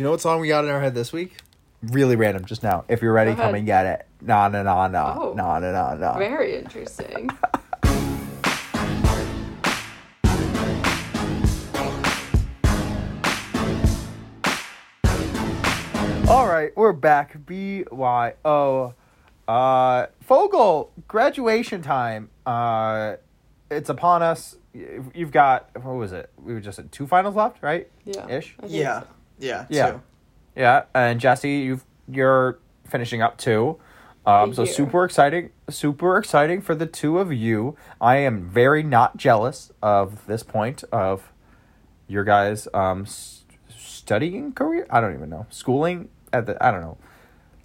Do you know what song we got in our head this week? Really random just now. If you're ready, come and get it. Nah, nah, nah, nah. Oh. Nah, nah, nah, nah. Very interesting. All right, we're back. BYO. Uh, Fogel, graduation time. Uh, it's upon us. You- You've got, what was it? We were just at two finals left, right? Yeah. Ish? Yeah. so. Yeah. Yeah. Two. Yeah, and Jesse, you've you're finishing up too. Um, so year. super exciting, super exciting for the two of you. I am very not jealous of this point of your guys' um s- studying career. I don't even know schooling at the. I don't know.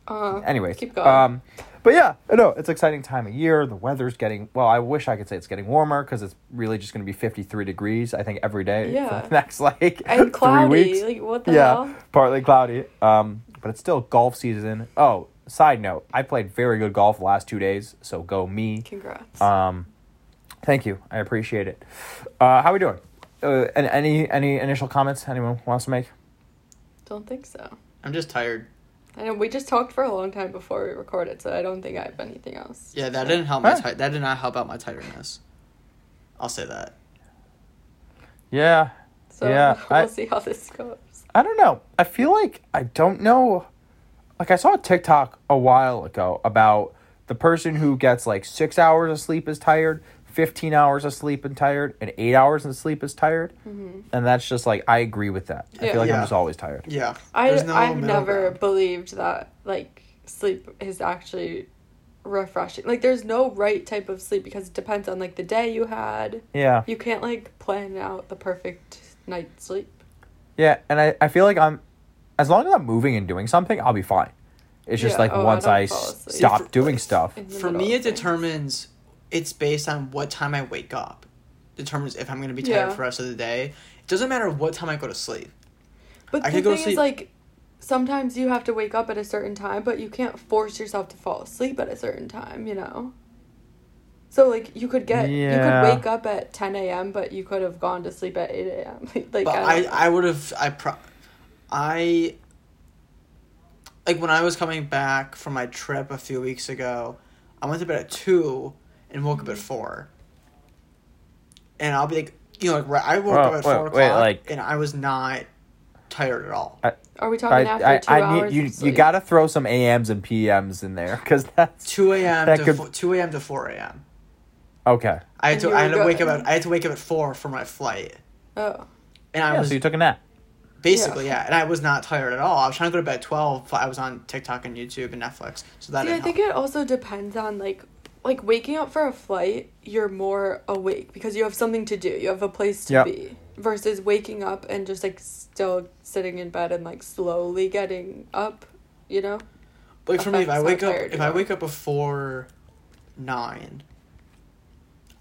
Uh, Anyways, keep going. Um, but yeah, no, it's exciting time of year. The weather's getting well. I wish I could say it's getting warmer because it's really just going to be fifty three degrees. I think every day for Yeah. the next like and cloudy. three weeks Like what the yeah, hell? partly cloudy. Um, but it's still golf season. Oh, side note, I played very good golf the last two days, so go me. Congrats. Um, thank you, I appreciate it. Uh, how are we doing? Uh, and any any initial comments anyone wants to make? don't think so. I'm just tired. I know we just talked for a long time before we recorded, so I don't think I have anything else. Yeah, that didn't help my Huh. ti- that did not help out my tiredness. I'll say that. Yeah, So Yeah, we'll I- see how this goes. I don't know. I feel like I don't know. Like I saw a TikTok a while ago about the person who gets like six hours of sleep is tired, fifteen hours of sleep and tired, and eight hours of sleep is tired, mm-hmm. and that's just like I agree with that. I feel like I'm just always tired. Yeah. I, no i've never ground. believed that like sleep is actually refreshing. Like there's no right type of sleep because it depends on like the day you had. Yeah, You can't like plan out the perfect night sleep. yeah, and I, I feel like I'm, as long as I'm moving and doing something, I'll be fine. It's just Yeah, like oh, once don't I, fall s- asleep. stop For- doing stuff. For me, of it things. determines. It's based on what time I wake up. Determines if I'm gonna be tired Yeah. for the rest of the day. It doesn't matter what time I go to sleep. But I the could go thing to is, like, sometimes you have to wake up at a certain time, but you can't force yourself to fall asleep at a certain time, you know? So, like, you could get, Yeah. you could wake up at 10 a.m., but you could have gone to sleep at 8 a.m. like, But I, I. I would have I pro, I like when I was coming back from my trip a few weeks ago, I went to bed at two and woke up at four. And I'll be like, you know, like right, I woke Well, up at wait, four o'clock, wait, like- and I was not tired at all. Are we I, talking after I, two I hours? need you. of You sleep? gotta throw some AMs and PMs in there because that's Two a.m. That to could- fo- two a.m. to four a.m. okay. I had And to you I had were to wake up good. at I had to wake up at four for my flight, Oh. and I Yeah, was so you took a nap. basically Yeah. yeah. and I was not tired at all. I was trying to go to bed at twelve, but I was on TikTok and YouTube and Netflix, so that See, I didn't think help. it also depends on, like, like waking up for a flight, you're more awake because you have something to do. You have a place to Yep. be. Versus waking up and just like still sitting in bed and like slowly getting up, you know? Like for me, if I wake up, if I wake up before nine,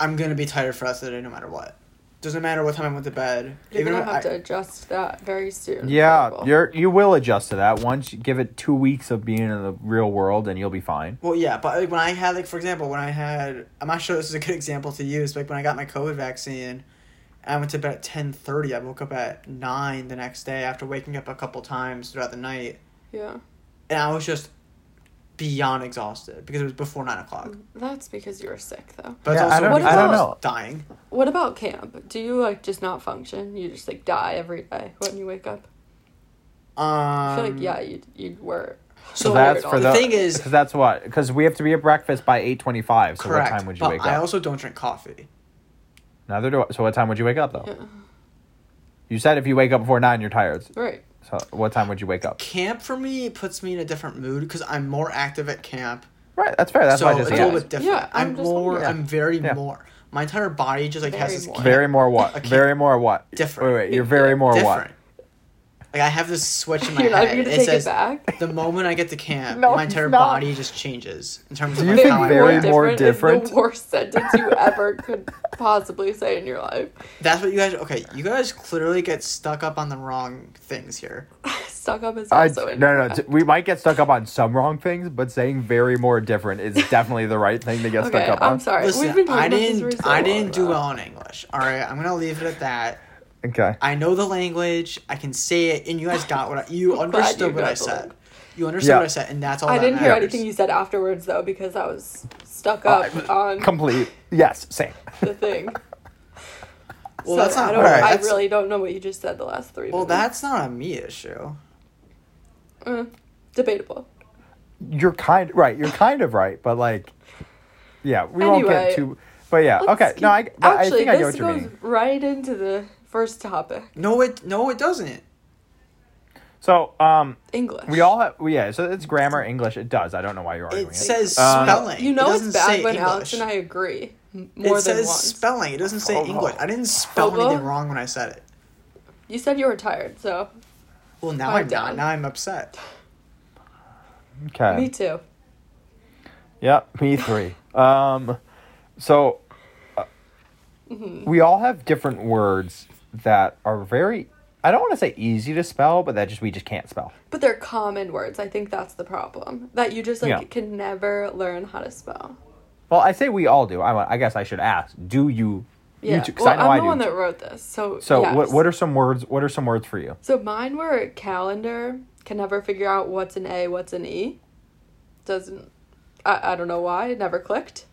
I'm gonna be tired for the rest of the day, no matter what. Doesn't matter what time I went to bed. You're Even gonna if have I, to adjust that very soon. Yeah, probably. you're you will adjust to that once you give it two weeks of being in the real world, and you'll be fine. well, yeah, but like when I had, like for example, when I had, I'm not sure this is a good example to use, but like when I got my COVID vaccine, I went to bed at ten thirty. I woke up at nine the next day after waking up a couple times throughout the night, Yeah. and I was just beyond exhausted because it was before nine o'clock. That's because you were sick though. But it's Yeah, I don't- I don't know. dying. What about camp? Do you like just not function? You just like die every day when you wake up? Um, I feel like yeah, you you were. So So that's for the, The thing is- because that's what because we have to be at breakfast by eight twenty five. So correct. what time would you but wake I up? I also don't drink coffee. Neither do I. So what time would you wake up though? Yeah. You said if you wake up before nine, you're tired. Right. So what time would you wake up? Camp for me puts me in a different mood because I'm more active at camp. Right, that's fair. That's so why I just it's a little bit different. Yeah, I'm, I'm, more. wondering. I'm very Yeah. more. My entire body just like has this more. camp- very more what? camp- Very more what? Different. Wait, wait. You're very more different. what? Like I have this switch in my You're not head. even gonna It take says it back. the moment I get to camp, No, my it's entire not. body just changes in terms Do of you like, think how I very react. more is different? the worst sentence you ever could possibly say in your life. That's what you guys. Okay, you guys clearly get stuck up on the wrong things here. Stuck up is I, also no, no, t- we might get stuck up on some wrong things, but saying very more different is definitely the right thing to get Okay, stuck up on. I'm on. sorry. Listen, We've been talking I about this didn't. for so I long didn't do now. well in English. All right, I'm gonna leave it at that. Okay. I know the language. I can say it, and you guys got what I, you understood you what I said. You understood Yeah. what I said, and that's all. I that didn't hear anything you said afterwards though because I was stuck Uh, up on Complete. Yes. Same. the thing. Well, So that's I not don't. right. I That's- really don't know what you just said the last three. Well, minutes. that's not a me issue. Uh, debatable. You're kind right. You're kind of right, but like, yeah, we won't get too. But yeah, Let's okay. No, I, keep- but I actually think I know this what you goes mean. right into the first topic. No, it no, it doesn't. So, um, English. we all have. Yeah, so it's grammar, English. It does. I don't know why you're arguing It it. says Um, spelling. You know doesn't it's bad say when English. Alex and I agree more it than says once. spelling. It doesn't say Oh, English. I didn't spell Fogo? anything wrong when I said it. You said you were tired, so Well, now I'm I'm done. Now I'm upset. Okay. me too. Yep, me three. um, so uh, Mm-hmm. we all have different words that are very. I don't want to say easy to spell, but that just we just can't spell. But they're common words. I think that's the problem. That you just like Yeah. can never learn how to spell. Well, I say we all do. I, I guess I should ask. Do you? Yeah. You two, 'cause well, I know I'm I the one that wrote this, so so yes. what? What are some words? What are some words for you? So mine were calendar. Can never figure out what's an A, what's an E. Doesn't. I, I don't know why. It never clicked.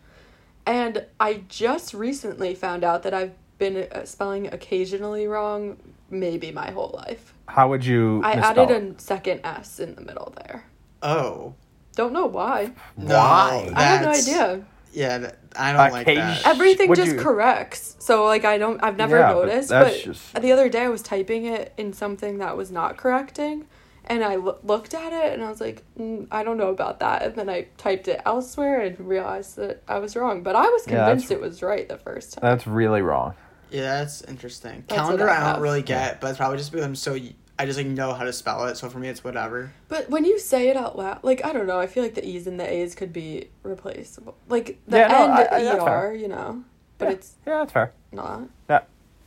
And I just recently found out that I've been uh, spelling occasionally wrong, maybe my whole life. How would you? I misspell added it? a second S in the middle there. Oh. Don't know why. No, Why? I have no idea. Yeah, that, I don't like that. Everything Would just you- corrects. So like I don't I've never Yeah, but noticed, that's but, just- the other day I was typing it in something that was not correcting and I looked at it and I was like, mm, I don't know about that. And then I typed it elsewhere and realized that I was wrong. But I was Yeah, convinced it was right the first time. That's really wrong. Yeah, that's interesting. That's Calendar, I I, don't really get, but it's probably just because I'm so. I just like know how to spell it, so for me it's whatever. But when you say it out loud, like I don't know, I feel like the E's and the A's could be replaceable. Like the Yeah, no, end I- I- ER, fair. you know. But Yeah. it's Yeah, that's fair. not. Yeah,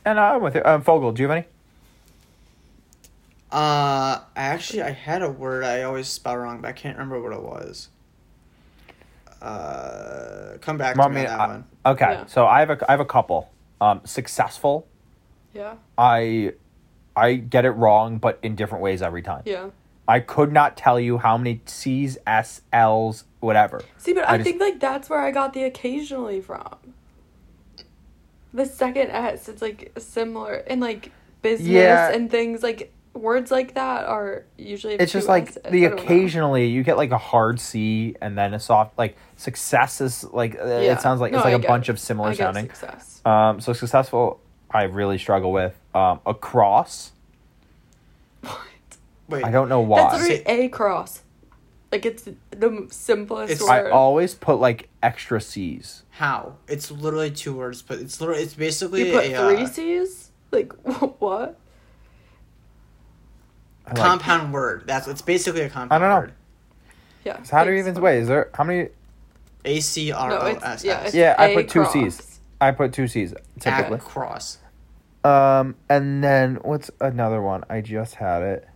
and I'm with you. Um, Fogel, do you have any? Uh, I actually I had a word I always spell wrong, but I can't remember what it was. Uh, come back to me me on that I- one. Okay, Yeah. so I have a I have a couple. Um, successful. Yeah. I I get it wrong, but in different ways every time. Yeah. I could not tell you how many C's, S, L's, whatever. See, but I I, just- think like that's where I got the occasionally from. The second S, it's like similar in like business Yeah. and things like words like that are usually. It's just like S's. the I don't know. occasionally you get like a hard C and then a soft like success is like uh, Yeah. it sounds like No, it's like I a get bunch it. of similar I sounding. success. Um, so successful, I really struggle with. Um, across, What? Wait, I don't know That's why. literally a cross. Like it's the simplest It's- I always put like extra C's. how? It's literally two words, but it's literally it's basically you put a three uh, C's. Like what? I like- compound word. That's it's basically a compound. I don't know. Word. Yeah. So how do you even wait? Is there how many? A C R No, O it's S yeah. S. It's Yeah, I a put two cross. C's. I put two C's typically. Across. Um, and then what's another one? I just had it.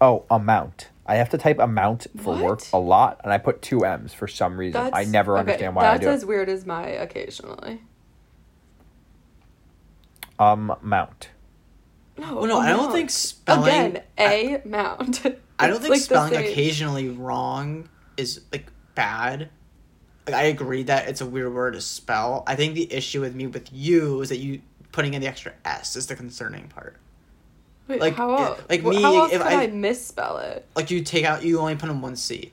Oh, amount. I have to type amount for work What? a lot, and I put two M's for some reason. I never okay, understand why I That's as it. weird as my occasionally. Um, mount. No, Well, no, I don't think spelling. Again, a mount. I don't think like spelling occasionally wrong is like bad. Like I agree that it's a weird word to spell. I think the issue with me with you is that you putting in the extra s is the concerning part. Wait, like, how it- else? like wh- me, How else if could I- I, misspell it? Like you take out, you only put in one c.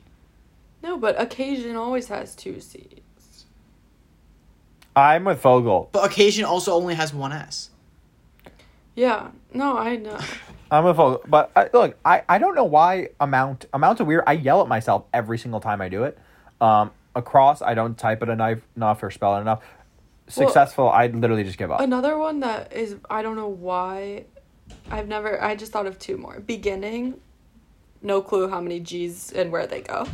No, but occasion always has two C's. I'm with Fogel. But occasion also only has one s. Yeah. No, I know. I'm a Fogel. But I, look, I, I don't know why amount amount's a weird. I yell at myself every single time I do it. Um, across, I don't type it enough, enough or spell it enough. Successful, I literally just give up. Another one that is I don't know why I've never I just thought of two more. Beginning, no clue how many G's and where they go.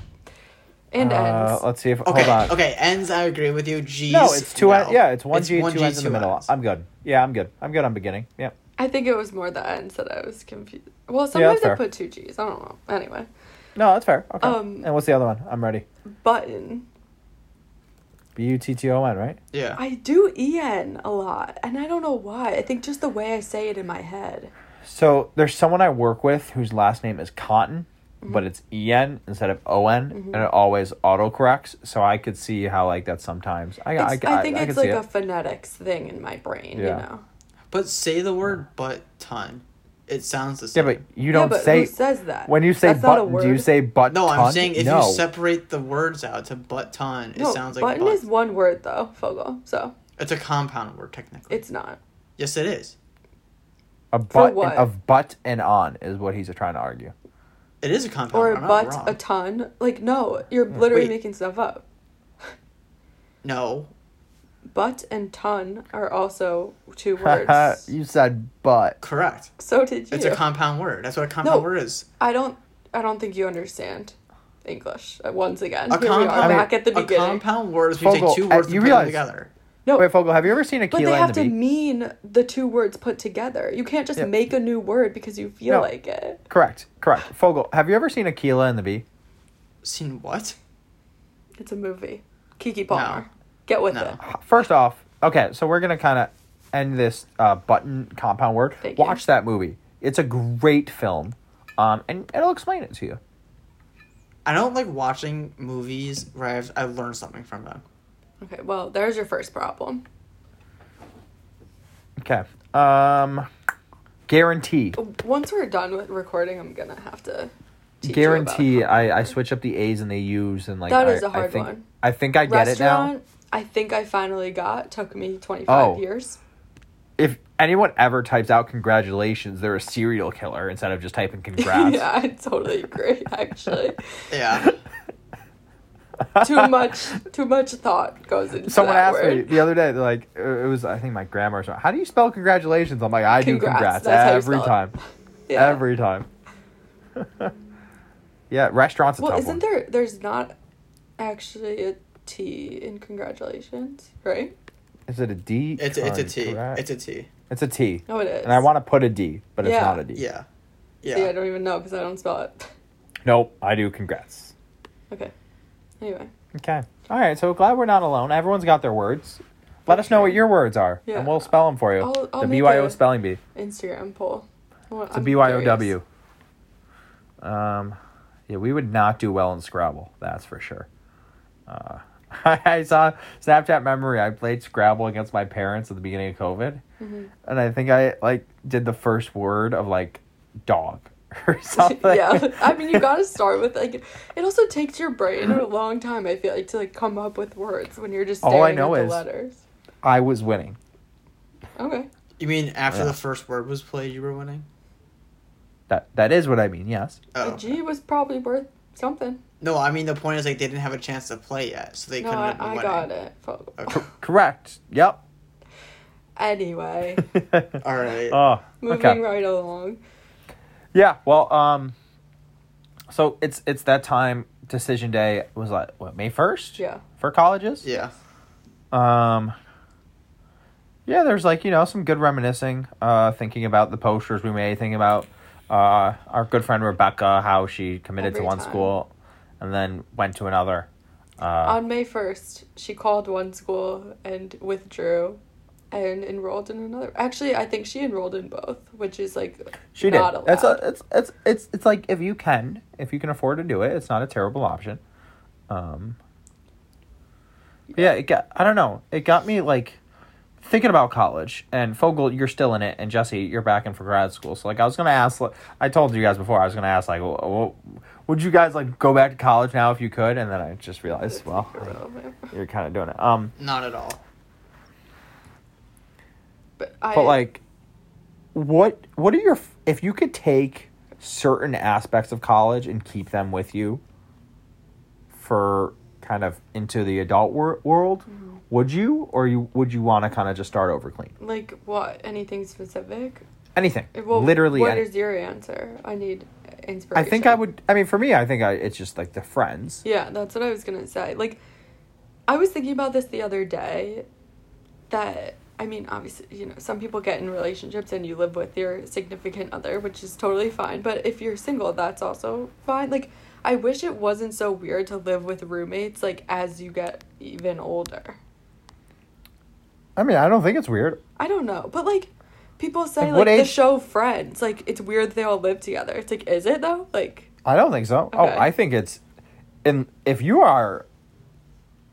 And Uh, ends. let's see if Okay, hold on. okay, ends. I agree with you. G's. No, it's two. no. en- yeah, it's one It's G, one two G, ends in the two middle. ends. I'm good. Yeah, I'm good. I'm good on beginning. Yeah. I think it was more the ends that I was confused. Well, that's sometimes I put two G's. I don't know. Anyway, No, that's fair. Okay. Um, and what's the other one? I'm ready. button. B U T T O N, right? Yeah. I do E N a lot, and I don't know why. I think just the way I say it in my head. So there's someone I work with whose last name is Cotton, Mm-hmm. but it's E N instead of O N, and it always autocorrects. So I could see how like that sometimes. I I, I, I, think I it's could like see a it. phonetics thing in my brain, you Yeah. know. But say the word but ton. It sounds the same. Yeah, but you don't but say who says that? when you say That's not a button. Do you word. say butt? no, I'm ton? saying if no. you separate the words out to but ton, it no, sounds like button but. is one word though, Fogel. So It's a compound word technically. it's not. yes, it is. a butt what? of butt and on is what he's trying to argue. It is a compound Or word. a I'm not butt wrong. a ton. Like no, you're hmm. literally Wait. making stuff up. no. Butt and ton are also two words. you said butt. Correct. so did you. It's a compound word. That's what a compound No. word is. I don't. I don't think you understand English. Uh, Once again, A here we are compound, back at the beginning. a compound word is when you take two uh, words you and put them realize- together. no, Wait, Fogel, have you ever seen but they have and to the mean the two words put together. You can't just Yeah. make a new word because you feel No. like it. Correct, correct. Fogel, have you ever seen Akeelah and the Bee? Seen what? It's a movie. Keke Palmer. Get with No. it. First off, okay, so we're gonna kind of end this uh, button compound word. Thank you. Watch that movie. It's a great film, um, and it'll explain it to you. I don't like watching movies where I've, I learned something from them. Okay, well, there's your first problem. Okay. Um, guarantee. Once we're done with recording, I'm gonna have to. Teach you Guarantee. about I, I switch up the A's and the U's and like. That I, is a hard I think, one. I think I get it now. Restaurant, I think I finally got. Took me 25 Oh. years. If anyone ever types out congratulations, they're a serial killer instead of just typing congrats. yeah, I totally agree. Actually, Yeah. too much, too much thought goes into Someone that asked me the other day, like, uh, it was, I think my grandma or something. How do you spell congratulations? I'm like, I Congrats, do congrats that's how you every time. Yeah. Every time. yeah, restaurants well, isn't one. there? There's not actually a T in congratulations, right? Is it a D? It's it's a T. Congrats. It's a T. It's a T. No, it is. And I want to put a D, but it's not a D. Yeah. Yeah. See, I don't even know because I don't spell it. Nope, I do congrats. Okay. Anyway, Okay. All right, so glad we're not alone. Everyone's got their words. Let us know what your words are, Yeah. and we'll spell them for you. I'll- I'll the make BYO a- spelling bee. Instagram poll. Well, It's a I'm BYOW. curious. Um, yeah, we would not do well in Scrabble. That's for sure. Uh, I saw Snapchat memory. I played Scrabble against my parents at the beginning of COVID, Mm-hmm. and I think I like did the first word of like dog or something. yeah, I mean, you gotta start with like. It also takes your brain a long time. I feel like to like come up with words when you're just All staring I know at the is- letters. I was winning. Okay. You mean after Yeah. the first word was played, you were winning? That that is what I mean. Yes. Oh. A G was probably worth something. No, I mean the point is like they didn't have a chance to play yet, so they no, couldn't I, have been I winning. got it. Fuck. Okay. Correct. Yep. Anyway, All right. Oh. moving Okay. right along. Yeah. Well. Um. So it's it's that time. Decision day was like what May first Yeah. for colleges. yeah. Um. Yeah, there's like you know some good reminiscing. Uh, thinking about the posters we made, thinking about uh our good friend Rebecca, how she committed to one time. school, and then went to another. Uh, On May 1st, she called one school and withdrew and enrolled in another. Actually, I think she enrolled in both, which is like she did. not It's a, allowed. it's it's it's it's like if you can, if you can afford to do it, it's not a terrible option. Um. Yeah, it got. I don't know. It got me like thinking about college. And Fogel, you're still in it, and Jesse, you're back in for grad school. So like, I was gonna ask. Like, I told you guys before, I was gonna ask like, w- w- would you guys like go back to college now if you could? And then I just realized, well, you're kind of doing it. Um, Not at all. But I. but like, what what are your if you could take certain aspects of college and keep them with you for kind of into the adult wor- world? Mm-hmm. Would you, or you would you want to kind of just start over clean? Like what? Anything specific? Anything, eh, Well, literally. What any- is your answer? I need inspiration. I think I would. I mean, for me, I think I, it's just like the friends. Yeah, that's what I was gonna say. Like, I was thinking about this the other day. That I mean, obviously, you know, some people get in relationships and you live with your significant other, which is totally fine. But if you're single, that's also fine. Like, I wish it wasn't so weird to live with roommates like as you get even older. I mean, I don't think it's weird. I don't know, but like people say Like, like, what the age- show Friends, like it's weird they all live together. It's like, is it though? Like, I don't think so. Oh, I think it's, and if you are,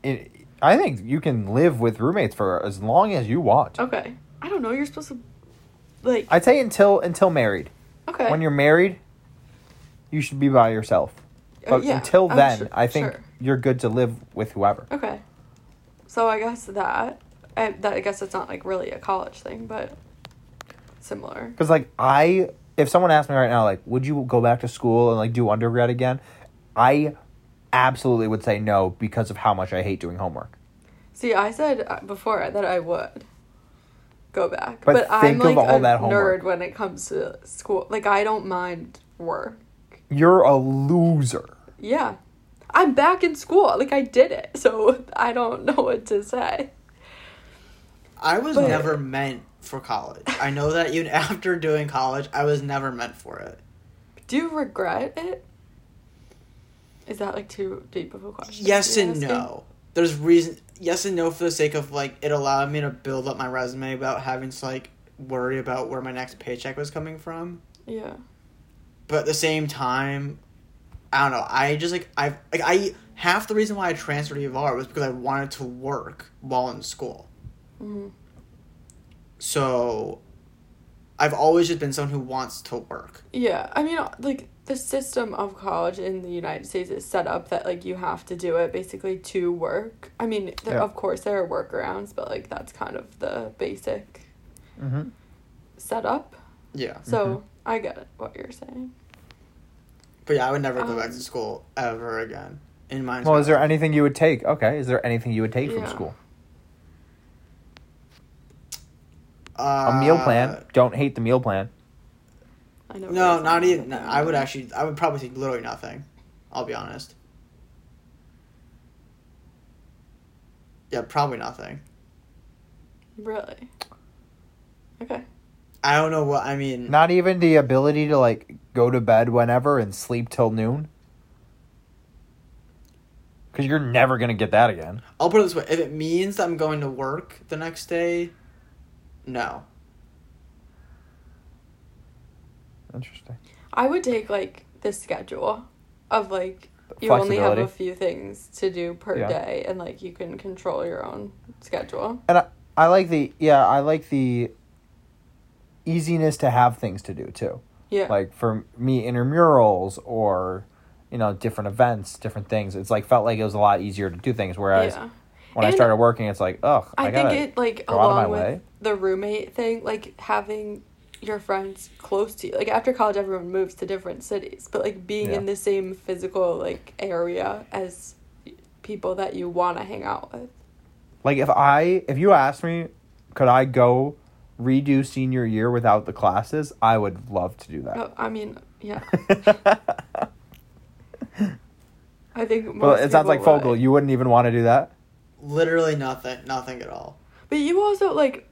i I think you can live with roommates for as long as you want. okay, I don't know. You're supposed to, like, I'd say until until married. okay. When you're married, you should be by yourself. Uh, But yeah, until I'm then, sure- I think sure. you're good to live with whoever. Okay. So I guess that, I, that I guess it's not like really a college thing, but similar. Because like I, if someone asked me right now, like, would you go back to school and like do undergrad again? I absolutely would say no because of how much I hate doing homework. See, I said uh, before that I would go back, But but, I'm like a nerd when it comes to school. Like I don't mind work. You're a loser. Yeah, I'm back in school. Like I did it, so I don't know what to say. I was But- never meant for college. I know that even after doing college, I was never meant for it. Do you regret it? Is that like too deep of a question? Yes and asking? no. There's reason. Yes and no for the sake of like it allowed me to build up my resume without having to like worry about where my next paycheck was coming from. Yeah. But at the same time, I don't know. I just like I like I half the reason why I transferred to UVR was because I wanted to work while in school. Hmm So I've always just been someone who wants to work. Yeah, I mean, like the system of college in the United States is set up that like you have to do it basically to work. I mean, there, Yeah. of course there are workarounds, but like that's kind of the basic Mm-hmm. setup. Yeah. So I get it, what you're saying. But yeah, I would never go back Um, to school ever again. In my Well, is there anything you would take? Okay, is there anything you would take from school? Uh, A meal plan. Don't hate the meal plan. I know. No, not even. like that. I would actually. I would probably take literally nothing. I'll be honest. Yeah, probably nothing. Really. Okay. I don't know what I mean. Not even the ability to like go to bed whenever and sleep till noon. Because you're never gonna get that again. I'll put it this way: if it means that I'm going to work the next day, no. Interesting. I would take like the schedule of like you only have a few things to do per Yeah. day and like you can control your own schedule. And I, I like the yeah, I like the easiness to have things to do too. Yeah. Like for me, intramurals or you know different events, different things. It's like felt like it was a lot easier to do things. Whereas yeah. When I started working, it's like ugh, I, I, think it like go out of my along with way. the roommate thing, like having your friends close to you. Like after college everyone moves to different cities, but like being Yeah. in the same physical like area as people that you want to hang out with. Like if I if you asked me, could I go redo senior year without the classes? I would love to do that. Oh, I mean, yeah. I think most well, it sounds like people Fogel. would. You wouldn't even want to do that. Literally nothing. Nothing at all. But you also like,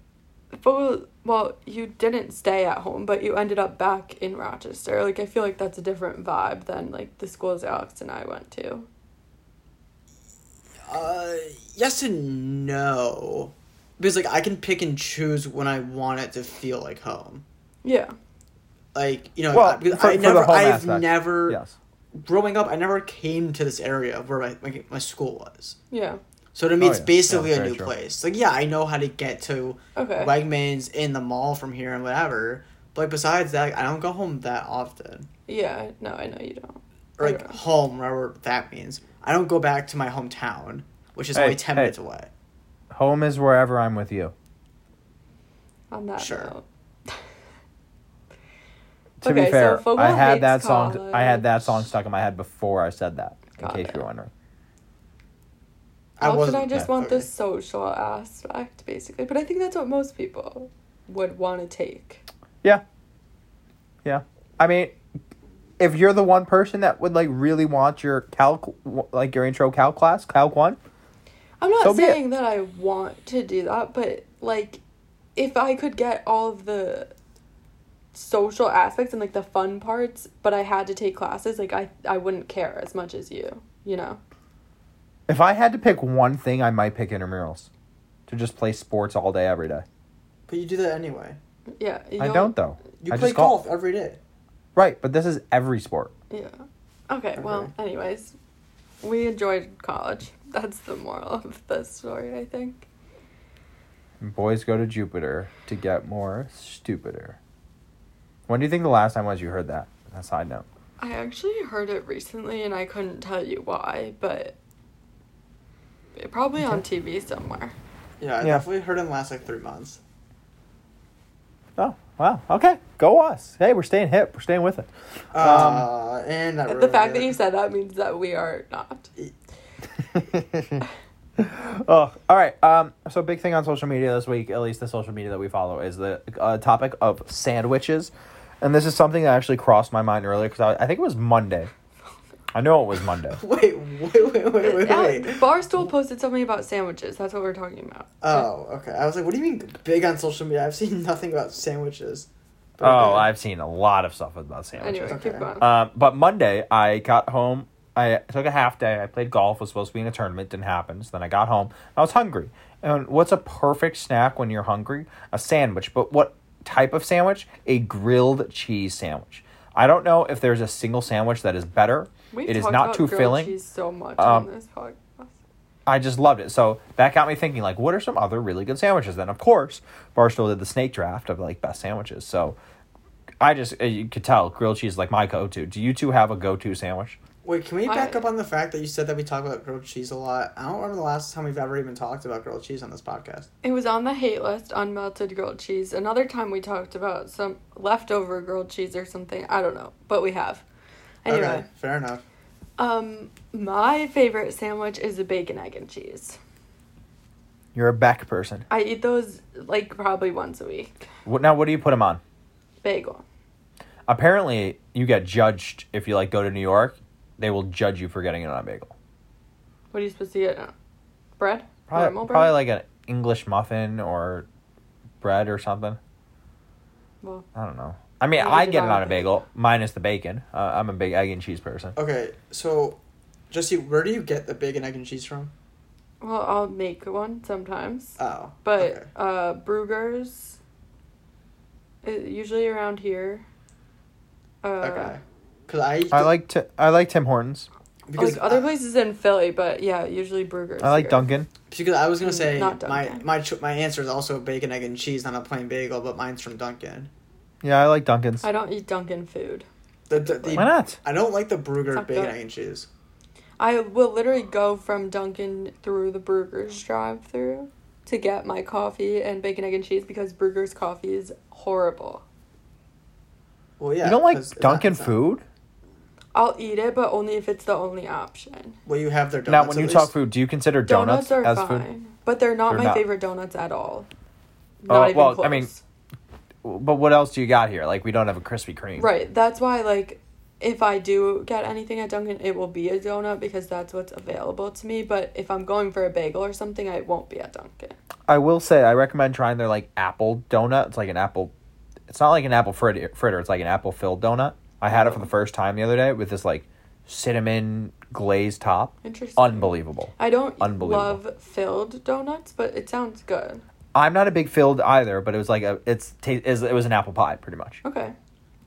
for Well, you didn't stay at home, but you ended up back in Rochester. Like I feel like that's a different vibe than like the schools Alex and I went to. Uh, yes and no, because like I can pick and choose when I want it to feel like home. Yeah. Like you know, Well, I, because for- I for the never, home I've aspect, never Yes. growing up. I never came to this area where my my, my school was. Yeah. So to me, Oh, it's yeah. basically Yeah, a new true. place. Like, yeah, I know how to get to Okay. Wegmans in the mall from here and whatever. But like, besides that, I don't go home that often. Yeah. No, I know you don't. Or like don't home, whatever that means. I don't go back to my hometown, which is Hey, only ten hey. minutes away. Home is wherever I'm with you. On that Sure. note. To Okay, be fair, Fogel I had hates that song. I had that song stuck in my head before I said that. In case it. you're wondering. I Often wasn't I just that want the social aspect, basically. But I think that's what most people would want to take. Yeah. Yeah. I mean, if you're the one person that would like really want your calc, like your intro calc class, calc one, I'm not So saying that I want to do that, but like, if I could get all of the social aspects and like the fun parts, but I had to take classes, like I I wouldn't care as much as you, you know. If I had to pick one thing, I might pick intramurals. To just play sports all day, every day. But you do that anyway. Yeah. I don't though. You I play just golf. golf every day. Right, but this is every sport. Yeah. Okay, well, anyways, we enjoyed college. That's the moral of the story, I think. Boys go to Jupiter to get more stupider. When do you think the last time was you heard that? A side note. I actually heard it recently and I couldn't tell you why, but it- probably on TV somewhere. Yeah, I Yeah. definitely heard in the last like three months. Oh, wow. Okay. Go us. Hey, we're staying hip. We're staying with it. Uh, and that the ruined fact that you said that means that we are not. oh, all right. Um, so big thing on social media this week, at least the social media that we follow, is the uh, topic of sandwiches, and this is something that actually crossed my mind earlier because I, I think it was Monday. I know it was Monday. Wait, wait, wait, wait, wait, Yeah, wait. Barstool posted something about sandwiches. That's what we're talking about. Oh, okay. I was like, what do you mean big on social media? I've seen nothing about sandwiches. But Oh, okay. I've seen a lot of stuff about sandwiches. Anyway, keep going. Um, but Monday, I got home. I took a half day. I played golf. Was supposed to be in a tournament. Didn't happen. So then I got home. I was hungry. And what's a perfect snack when you're hungry? A sandwich. But what type of sandwich? A grilled cheese sandwich. I don't know if there's a single sandwich that is better. We've it is talked not about too grilled filling. cheese so much Um, on this podcast. I just loved it. So that got me thinking, like, what are some other really good sandwiches? Then, of course, Barstool did the snake draft of like best sandwiches. So I just uh, you could tell grilled cheese is like my go-to. Do you two have a go-to sandwich? Wait, can we back I- up on the fact that you said that we talk about grilled cheese a lot? I don't remember the last time we've ever even talked about grilled cheese on this podcast. It was on the hate list, unmelted grilled cheese. Another time we talked about some leftover grilled cheese or something. I don't know, but we have. Anyway, Okay, fair enough. um, my favorite sandwich is a bacon, egg, and cheese. You're a BEC person. I eat those like probably once a week. What now? What do you put them on? Bagel. Apparently, you get judged if you like go to New York. They will judge you for getting it on a bagel. What are you supposed to get? Bread? Probably, bread? probably like an English muffin or bread or something. Well, I don't know. I mean, I get it on on a a bagel minus the bacon. Uh, I'm a big egg and cheese person. Okay, so, Jesse, where do you get the bacon, egg, and cheese from? well, I'll make one sometimes. Oh. But okay. uh, Bruegger's, uh, usually around here. Uh, Okay. Because I, I like to. I like Tim Hortons. because like other I- places in Philly, but yeah, usually Bruegger's. I like here. Dunkin'. Because I was gonna Mm, say not my Dunkin'. my ch- my answer is also bacon, egg, and cheese, not a plain bagel, but mine's from Dunkin'. Yeah, I like Dunkin's. I don't eat Dunkin' food. The, the, the Why not? I don't like the It's Bruegger not bacon, good. and cheese. I will literally go from Dunkin' through the Bruegger's drive-through to get my coffee and bacon, egg, and cheese because Bruegger's coffee is horrible. Well, yeah. you don't like Dunkin' not- it's not- food? I'll eat it, but only if it's the only option. Well, you have their donuts. Now, when you least. talk food, do you consider donuts, Donuts, are as fine, food? but they're not They're my not. favorite donuts at all. Oh, Not even well, close. I mean, But what else do you got here? Like, we don't have a Krispy Kreme. Right. That's why, like, if I do get anything at Dunkin', it will be a donut because that's what's available to me. But if I'm going for a bagel or something, I won't be at Dunkin'. I will say, I recommend trying their, like, apple donut. It's like an apple. It's not like an apple fritter, fritter. It's like an apple filled donut. I had it for the oh. first time the other day with this, like, cinnamon glazed top. Interesting. Unbelievable. I don't Unbelievable. love filled donuts, but it sounds good. I'm not a big filled either, but it was like a. It's ta- is it was an apple pie pretty much. Okay.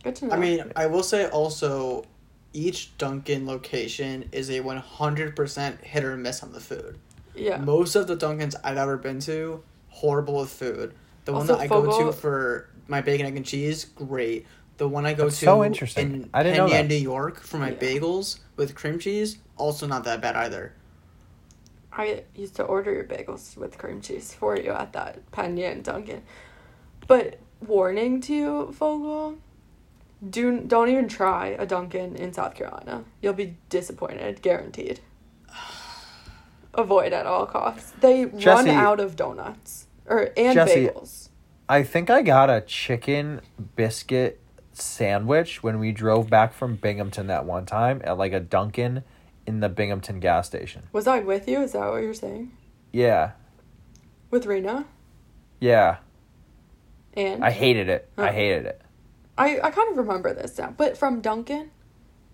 Good to know. I mean, I will say also, each Dunkin' location is a one hundred percent hit or miss on the food. yeah. Most of the Dunkins I've ever been to, horrible with food. The one Also, that I go to for my bacon, egg, and cheese, great. The one I go That's to so interesting. in I didn't know New York, for my Yeah. bagels with cream cheese, also not that bad either. I used to order your bagels with cream cheese for you at that Pena and Dunkin'. But warning to you, Fogel, do don't even try a Dunkin' in South Carolina. You'll be disappointed, guaranteed. Avoid at all costs. They Jesse- run out of donuts or and Jesse, bagels. I think I got a chicken biscuit sandwich when we drove back from Binghamton that one time at like a Dunkin' in the Binghamton gas station. Was I with you? Is that what you're saying? Yeah, With Rena yeah. and I hated it. I Oh. hated it. I I kind of remember this now, but from Dunkin',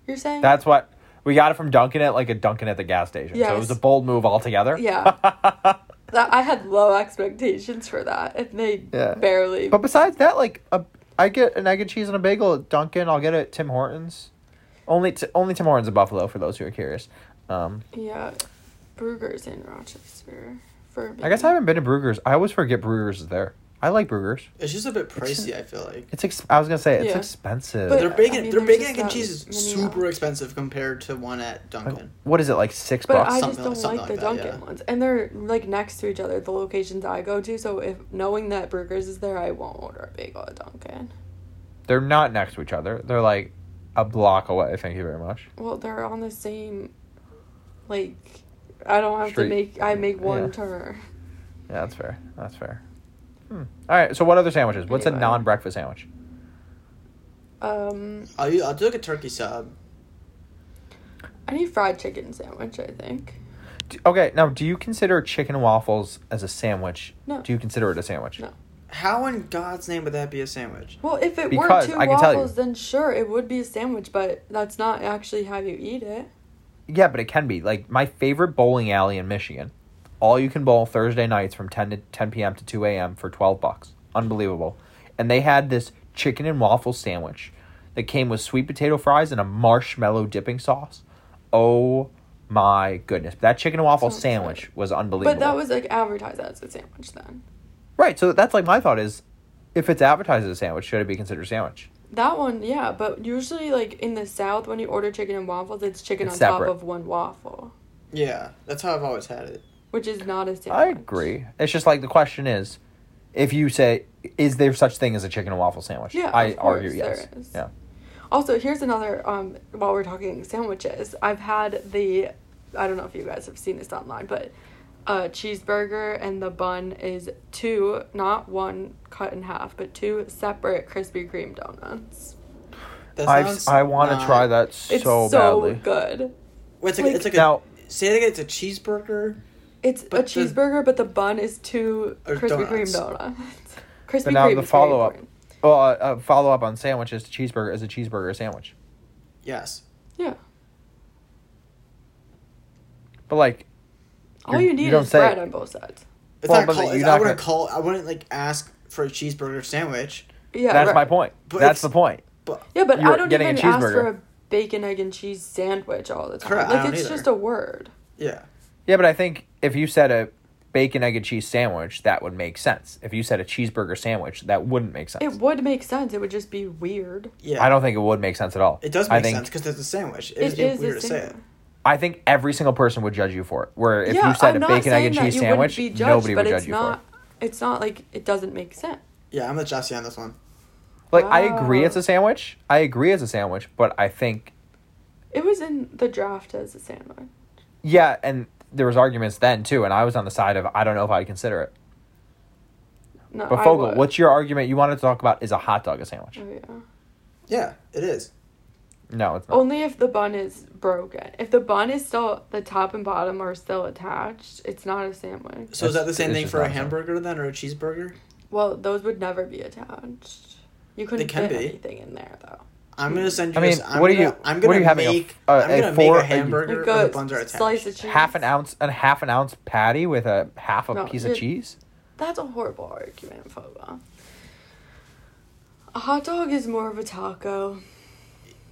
you're saying? That's what we got it from Dunkin' at like a Dunkin' at the gas station. So it was a bold move altogether. Yeah. that I had low expectations for that, and they Yeah. barely. But besides that, like a, I get an egg and cheese and a bagel at Dunkin'. I'll get it at Tim Hortons. Only t- only Tim Hortons in Buffalo for those who are curious. Um, yeah, Bruegger's in Rochester for. I guess I haven't been to Bruegger's. I always forget Bruegger's is there. I like Bruegger's. It's just a bit pricey. I feel like It's ex- I was gonna say it's Yeah. expensive. But- their bacon, I mean, their there's bacon egg and cheese is super out. expensive compared to one at Like, Dunkin'. what is it like six But bucks? I just Something don't like- something like the like that, Dunkin' yeah. ones, and they're like next to each other. The locations I go to, so if knowing that Bruegger's is there, I won't order a bagel at Dunkin'. They're not next to each other. They're like a block away. Thank you very much. Well, they're on the same, like, I don't have Street. to make. I make one Yeah. turn. Yeah, that's fair. That's fair. Hmm. All right. So what other sandwiches? What's a non-breakfast sandwich? Um, I'll u- I'll do like a turkey sub. I need fried chicken sandwich. I think. D- Okay, now do you consider chicken and waffles as a sandwich? No. Do you consider it a sandwich? No. How in God's name would that be a sandwich? Well, if it Because were two I can tell you- waffles, then sure, it would be a sandwich. But that's not actually how you eat it. Yeah, but it can be. Like my favorite bowling alley in Michigan. All you can bowl Thursday nights from 10 to 10 p.m. to 2 a.m. for 12 bucks. Unbelievable. And they had this chicken and waffle sandwich that came with sweet potato fries and a marshmallow dipping sauce. Oh my goodness. That chicken and waffle Sounds sandwich good. was unbelievable. But that was like advertised as a sandwich then. Right, so that's like my thought is if it's advertised as a sandwich, should it be considered a sandwich? That one, yeah, but usually like in the South, when you order chicken and waffles, it's chicken It's on separate. top of one waffle, Yeah, that's how I've always had it. which is not a sandwich. I agree. It's just like the question is, if you say, is there such thing as a chicken and waffle sandwich? Yeah, I of course argue yes. there is. Yeah. Also, here's another. Um, while we're talking sandwiches, I've had the. I don't know if you guys have seen this online, but a cheeseburger and the bun is two, not one cut in half, but two separate Krispy Kreme donuts. That I've, sounds I want to try that It's so, so, badly. good. Wait, it's like, like- it's like Now- a say it again. It's a cheeseburger. It's But a the- cheeseburger, but the bun is two Or Krispy Kreme donuts. donuts. Krispy But now Kreme the is very follow-up. important. Well, uh, uh, follow up on sandwiches to cheeseburger is a cheeseburger sandwich. Yes. Yeah. But like, All You're- need you is say- bread on both sides. It's Well, not but called. you're I wouldn't gonna- call. I wouldn't like ask for a cheeseburger sandwich. Yeah, that's right. my point. But that's the point. But Yeah, but You're I don't getting a even ask for a bacon, egg, and cheese sandwich all the time. Correct, I Like don't it's either. just a word. yeah, Yeah, but I think if you said a bacon, egg, and cheese sandwich, that would make sense. If you said a cheeseburger sandwich, that wouldn't make sense. It would make sense. It would just be weird. yeah. I don't think it would make sense at all. It does I make think, sense because it's a sandwich. It, It is is weird a to say it. Sandwich. I think every single person would judge you for it. Where if yeah, you said I'm a bacon, egg, and cheese that you wouldn't sandwich, judged, nobody but would it's judge you not. for It's not like it doesn't make sense. Yeah, I'm with Jesse on this one. it. Like I agree, it's a oh. sandwich. I agree, it's a sandwich, but I think It was in the draft as a sandwich. yeah, and there was arguments then too, and I was on the side of I don't know if I'd consider it. No, But I Fogel, what's your argument? You wanted to talk about is a hot dog a sandwich? Oh, yeah. Yeah, it is. No, it's not. Only if the bun is broken. If the bun is still the top and bottom are still attached, it's not a sandwich. So is that the same it's thing for a not a hamburger then, or a cheeseburger? Well, those would never be attached. You couldn't can fit be. anything in there though. I'm gonna send you. I mean, a, I'm what are gonna, you- I'm what gonna are you having, a make. f- a- I'm gonna four- make a- a hamburger Like where the buns are attached. slice of cheese. half an ounce and half an ounce patty with a half a No, piece of cheese. That's a horrible argument, Foga. A hot dog is more of a taco.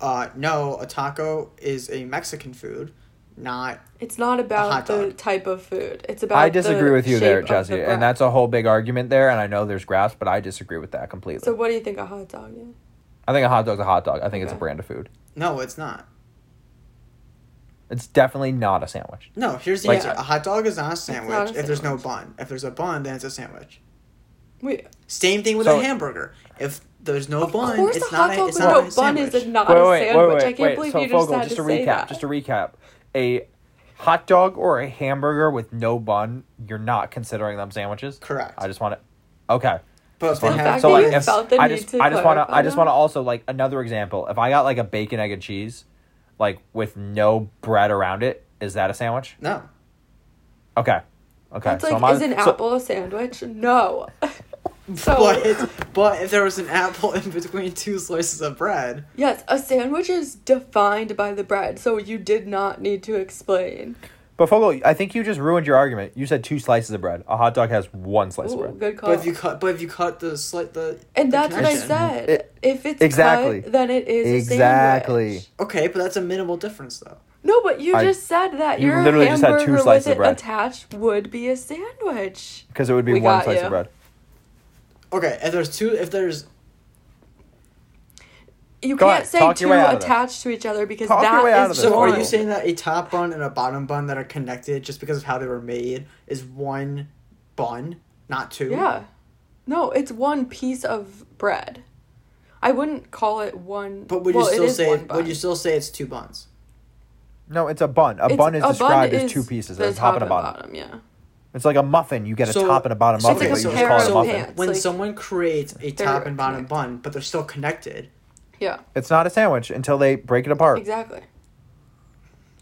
Uh, no, a taco is a Mexican food, not. It's not about hot the type of food. It's about. I disagree the with you there, shape of the and that's a whole big argument there. And I know there's graphs, but I disagree with that completely. So, what do you think a hot dog is? I think a hot dog's a hot dog. I think it's a brand of food. No, it's not. It's definitely not a sandwich. No, here's the Like- answer. A hot dog is not a not sandwich if there's no bun. If there's a bun, then it's a sandwich. Wait, Same thing with So- a hamburger. If there's no of bun, course it's a not hot a, dog it's with not no a bun sandwich. is not wait, a sandwich. wait, wait, I can't wait. believe So, you just Fogel, had just to to say recap, that. just to recap, a hot dog or a hamburger with no bun, you're not considering them sandwiches. Correct. I just want to. Okay. But if The have fact So that like, you if felt the I need just, to I just want to, I just want to also like another example. If I got like a bacon, egg, and cheese, like with no bread around it, is that a sandwich? no, Okay. Okay. It's so like, I'm on- is an so- apple a sandwich? No. So but but if there was an apple in between two slices of bread, yes, a sandwich is defined by the bread, so you did not need to explain. But Fogel, I think you just ruined your argument. You said two slices of bread. A hot dog has one slice of bread. good call. but if you cut but if you cut the slit the and the that's what I said. It- if it's exactly. cut, then it is Exactly. a sandwich. Okay, but that's a minimal difference though. No, but you I- just said that you your literally just had two slices with of bread. attached would be a sandwich. Because it would be We one slice you. of bread. Okay, if there's two if there's You Go can't ahead, say talk your two way out of this. attached to each other because Talk your way out is of this. so are one. you saying that a top bun and a bottom bun that are connected just because of how they were made is one bun, not two? Yeah. No, it's one piece of bread. I wouldn't call it one. But would well, you it still is say one would you still say it's two buns? No, it's a bun. A It's- bun is a described as is two pieces. the There's a top and a bottom. yeah. It's like a muffin. You get a So- top and a bottom so- muffin, It's like but a you just call it pair a of muffin. pants. When like, someone creates a top and bottom connected. bun, but they're still connected. Yeah, It's not a sandwich until they break it apart. exactly.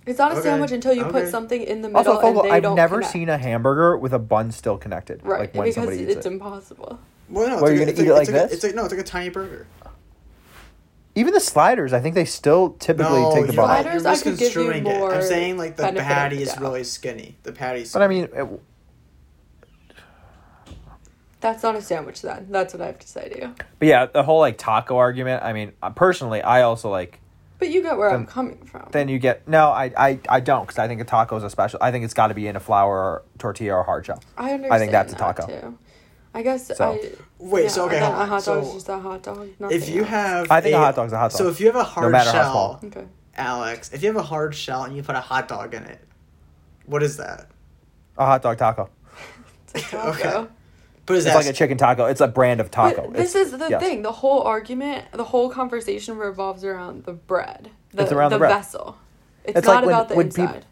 It's not a Okay, sandwich until you put something in the middle Also, Fogel, and they I've don't never connect. seen a hamburger with a bun still connected. right Like when because somebody eats it's it. impossible. Well, no, What, it's you're like, gonna eat it like, like it's like a- this? it's like no, it's like a tiny burger. Even the sliders, I think they still typically no, take the you're, bun. Sliders, you're I could give you misconstruing it. more I'm saying like the patty is really skinny. The patty's. But I mean, it, That's not a sandwich then. That's what I have to say to you. but yeah, the whole like taco argument. I mean, uh, personally, I also like. But you get where I'm coming from. Then you get no, I I, I don't because I think a taco is a special. I think it's got to be in a flour or tortilla or hard shell. I understand. I think that's a that taco. Too. I guess So- I. Wait, yeah, so okay, then hold a hot dog is So just a hot dog. if you else. have, I think a hot dog's a hot dog. So if you have a hard matter how shell, small. Okay. Alex, if you have a hard shell and you put a hot dog in it, what is that? A hot dog taco. It's a taco. Okay. But It's like a chicken taco. It's a brand of taco. But this It's- is the yes. thing. The whole argument, the whole conversation revolves around the bread. The, It's around the the, bread. vessel. It's, It's not like when- about the when peop- inside.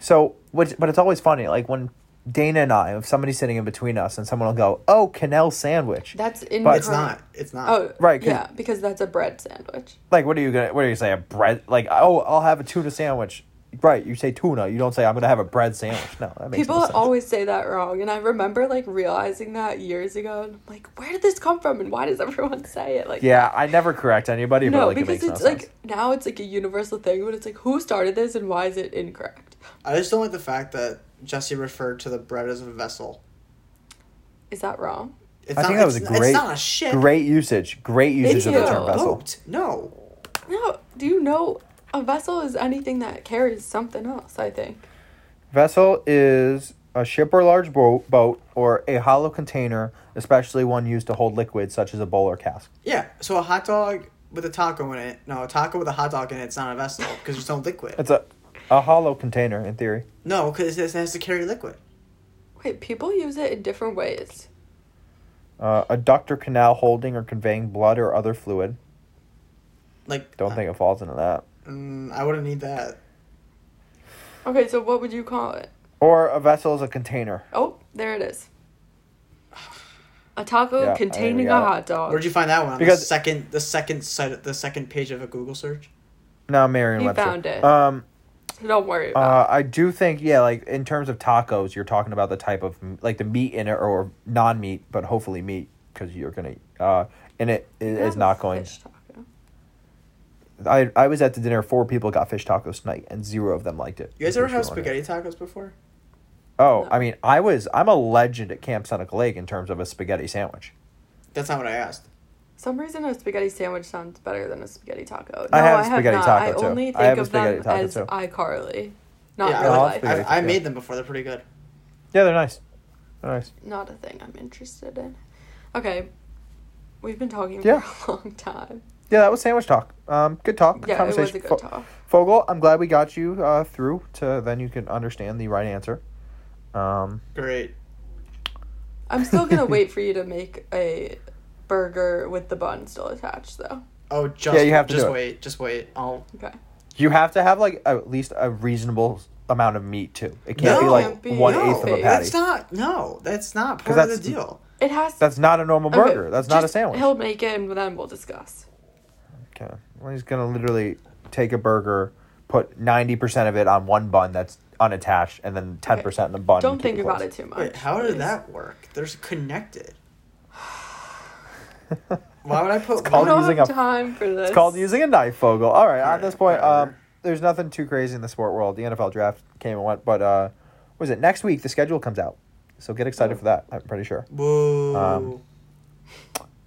So, which, but it's always funny. Like when Dana and I, if somebody's sitting in between us, and someone will go, "Oh, Canel sandwich." That's incorrect. But- it's not. It's not. Oh, Right, 'cause- Yeah, because that's a bread sandwich. Like, what are you gonna? What are you gonna say? A bread? Like, oh, I'll have a tuna sandwich. Right? You say tuna. You don't say I'm gonna have a bread sandwich. No, that makes People no sense. always say that wrong, and I remember like realizing that years ago. And I'm like, where did this come from, and why does everyone say it like? Yeah, I never correct anybody, but No, like it because makes it's no like sense. now it's like a universal thing, but it's like who started this and why is it incorrect? I just don't like the fact that Jesse referred to the bread as a vessel. Is that wrong? It's I not, think that was a great, It's not a shit. great usage. Great usage of the term vessel. Boat. No. No. Do you know a vessel is anything that carries something else? I think. Vessel is a ship or large boat, boat or a hollow container, especially one used to hold liquids such as a bowl or cask. Yeah. So a hot dog with a taco in it. No, a taco with a hot dog in it. It's not a vessel because there's no liquid. It's a a hollow container in theory. No, because it has to carry liquid. Wait, people use it in different ways. Uh, a duct or canal holding or conveying blood or other fluid. Like. Don't think it falls into that. Mm, I wouldn't need that. Okay, so what would you call it? Or a vessel is a container. Oh, there it is. A taco Yeah, I containing a got it. hot dog. Where'd you find that one? On Because- the second, the second site, the second page of a Google search. No, Merriam He Webster. found it. Um, Don't worry about uh, I do think yeah, like in terms of tacos, you're talking about the type of like the meat in it or non-meat, but hopefully meat because you're gonna uh, and it it. is You have a not going. fish taco. I I was at the dinner. Four people got fish tacos tonight, and zero of them liked it. You guys in ever case have you were spaghetti tacos before? Oh, No. I mean, I was I'm a legend at Camp Seneca Lake in terms of a spaghetti sandwich. That's not what I asked. Some reason a spaghetti sandwich sounds better than a spaghetti taco. I no, have I have spaghetti not. taco, I too. only think I have a of spaghetti them taco, as too. iCarly, not yeah, real I love life. spaghetti. I, I made them before. They're pretty good. Yeah, they're nice. They're nice. Not a thing I'm interested in. Okay, we've been talking Yeah. for a long time. Yeah, that was sandwich talk. Um, good talk. Good Yeah, it was conversation. a good Fo- talk. Fogel, I'm glad we got you uh, through to then you can understand the right answer. Um, Great. I'm still gonna wait for you to make a burger with the bun still attached, though. Oh, just Yeah, you have to just wait. Just wait. I'll. Okay. you have to have like at least a reasonable amount of meat too. It can't be like can't be- one no, eighth of a it- patty. That's not. No, that's not 'Cause part of the deal. It has. That's not a normal okay, burger. That's not a sandwich. He'll make it, and then we'll discuss. Okay. Well, he's gonna literally take a burger, put ninety percent of it on one bun that's unattached, and then ten percent in the bun. Don't think keep about it too much. Wait, how did that work? They're connected. Why would I put? It's called I don't using have a- time for this. It's called using a knife, Fogel. All right, on Alright, this point, whatever. um, there's nothing too crazy in the sport world. The NFL draft came and went, but uh, what is it? Next week, the schedule comes out. So get excited for that. I'm pretty sure. Whoa. Um,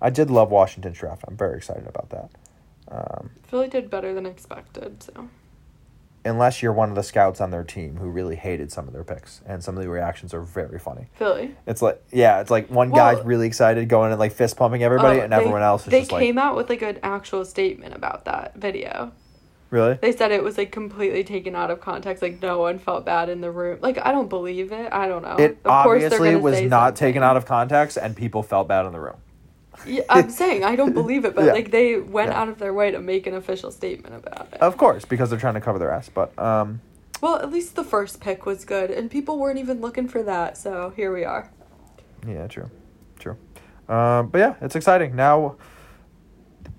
I did love Washington's draft. I'm very excited about that. Um, Philly did better than expected, so. unless you're one of the scouts on their team who really hated some of their picks, and some of the reactions are very funny. Philly. It's like, yeah, it's like one Well- guy's really excited, going and like fist pumping everybody, Oh, and everyone else is They just like, came out with like an actual statement about that video. really? They said it was like completely taken out of context. Like no one felt bad in the room. Like I don't believe it. I don't know. It Of obviously was not something. taken out of context, and people felt bad in the room. Yeah, I'm saying I don't believe it, but Yeah. like they went Yeah. out of their way to make an official statement about it. Of course, because they're trying to cover their ass. But um, Well, at least the first pick was good, and people weren't even looking for that. So here we are. yeah, true, true. Um, but yeah, it's exciting now.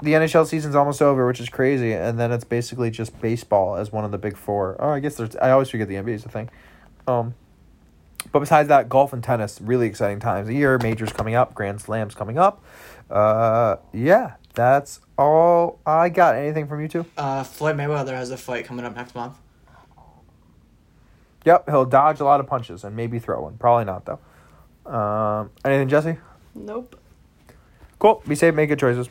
The NHL season's almost over, which is crazy, and then it's basically just baseball as one of the big four. Oh, I guess there's. I always forget the NBA is a thing. Um, but besides that, golf and tennis, really exciting times of year. Majors coming up, Grand Slams coming up. Uh, yeah, that's all I got. Anything from you two? uh, Floyd Mayweather has a fight coming up next month. Yep, he'll dodge a lot of punches and maybe throw one. Probably not though. Um, anything, Jesse? Nope. Cool. Be safe. Make good choices.